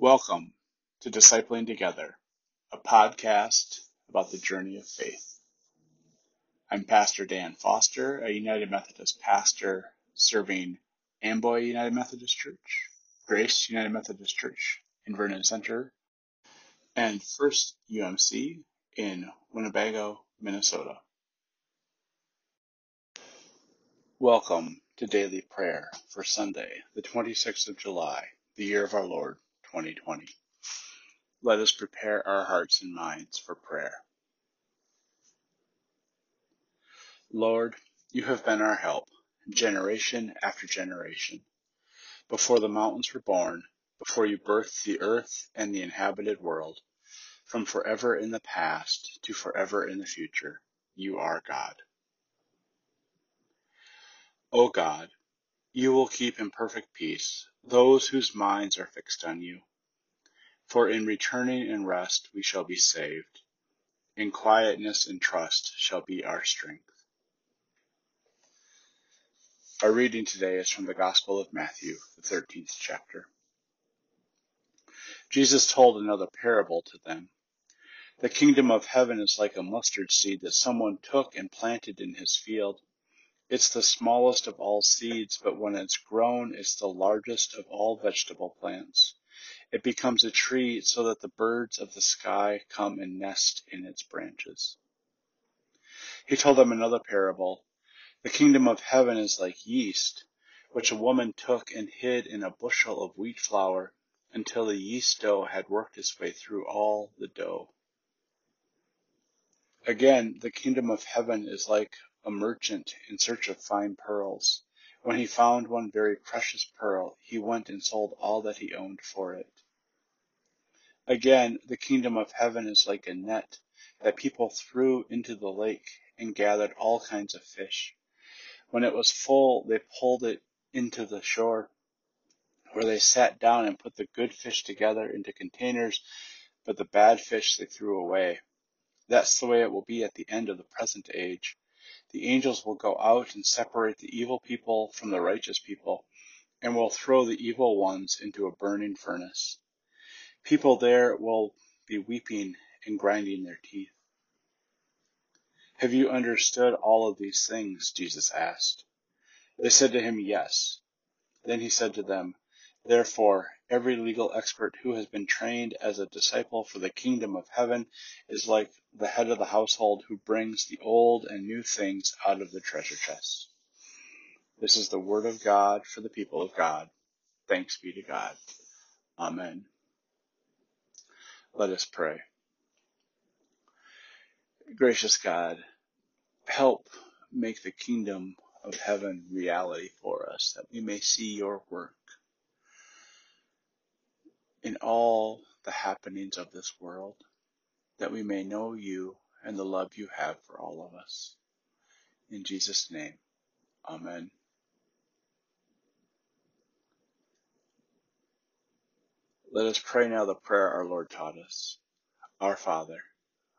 Welcome to Discipling Together, a podcast about the journey of faith. I'm Pastor Dan Foster, a United Methodist pastor serving Amboy United Methodist Church, Grace United Methodist Church in Vernon Center, and First UMC in Winnebago, Minnesota. Welcome to daily prayer for Sunday, the 26th of July, the year of our Lord, 2020. Let us prepare our hearts and minds for prayer. Lord, you have been our help, generation after generation. Before the mountains were born, before you birthed the earth and the inhabited world, from forever in the past to forever in the future, you are God. O God, you will keep in perfect peace those whose minds are fixed on you. For in returning and rest we shall be saved. In quietness and trust shall be our strength. Our reading today is from the Gospel of Matthew, the 13th chapter. Jesus told another parable to them. The kingdom of heaven is like a mustard seed that someone took and planted in his field. It's the smallest of all seeds, but when it's grown, it's the largest of all vegetable plants. It becomes a tree so that the birds of the sky come and nest in its branches. He told them another parable. The kingdom of heaven is like yeast, which a woman took and hid in a bushel of wheat flour until the yeast dough had worked its way through all the dough. Again, the kingdom of heaven is like a merchant in search of fine pearls. When he found one very precious pearl, he went and sold all that he owned for it. Again, the kingdom of heaven is like a net that people threw into the lake and gathered all kinds of fish. When it was full, they pulled it into the shore, where they sat down and put the good fish together into containers, but the bad fish they threw away. That's the way it will be at the end of the present age. The angels will go out and separate the evil people from the righteous people, and will throw the evil ones into a burning furnace. People there will be weeping and grinding their teeth. Have you understood all of these things? Jesus asked. They said to him, Yes. Then he said to them, Therefore, every legal expert who has been trained as a disciple for the kingdom of heaven is like the head of the household who brings the old and new things out of the treasure chest. This is the word of God for the people of God. Thanks be to God. Amen. Let us pray. Gracious God, help make the kingdom of heaven reality for us, that we may see your work in all the happenings of this world, that we may know you and the love you have for all of us. In Jesus' name, Amen. Let us pray now the prayer our Lord taught us. Our Father,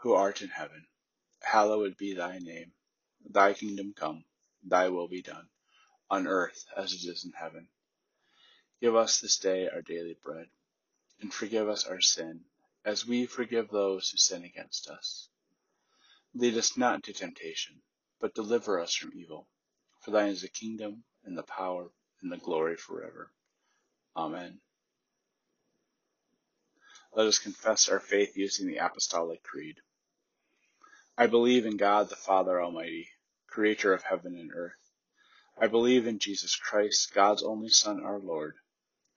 who art in heaven, hallowed be thy name. Thy kingdom come, thy will be done, on earth as it is in heaven. Give us this day our daily bread and forgive us our sin, as we forgive those who sin against us. Lead us not into temptation, but deliver us from evil. For thine is the kingdom, and the power, and the glory forever. Amen. Let us confess our faith using the Apostolic Creed. I believe in God the Father Almighty, creator of heaven and earth. I believe in Jesus Christ, God's only Son, our Lord,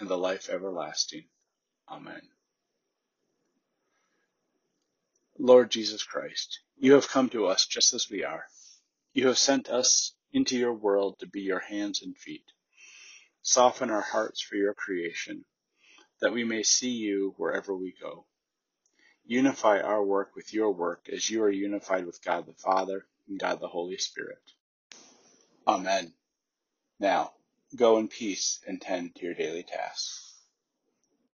and the life everlasting. Amen. Lord Jesus Christ, you have come to us just as we are. You have sent us into your world to be your hands and feet. Soften our hearts for your creation. that we may see you wherever we go. Unify our work with your work as you are unified with God the Father and God the Holy Spirit. Amen. Now, go in peace and tend to your daily tasks.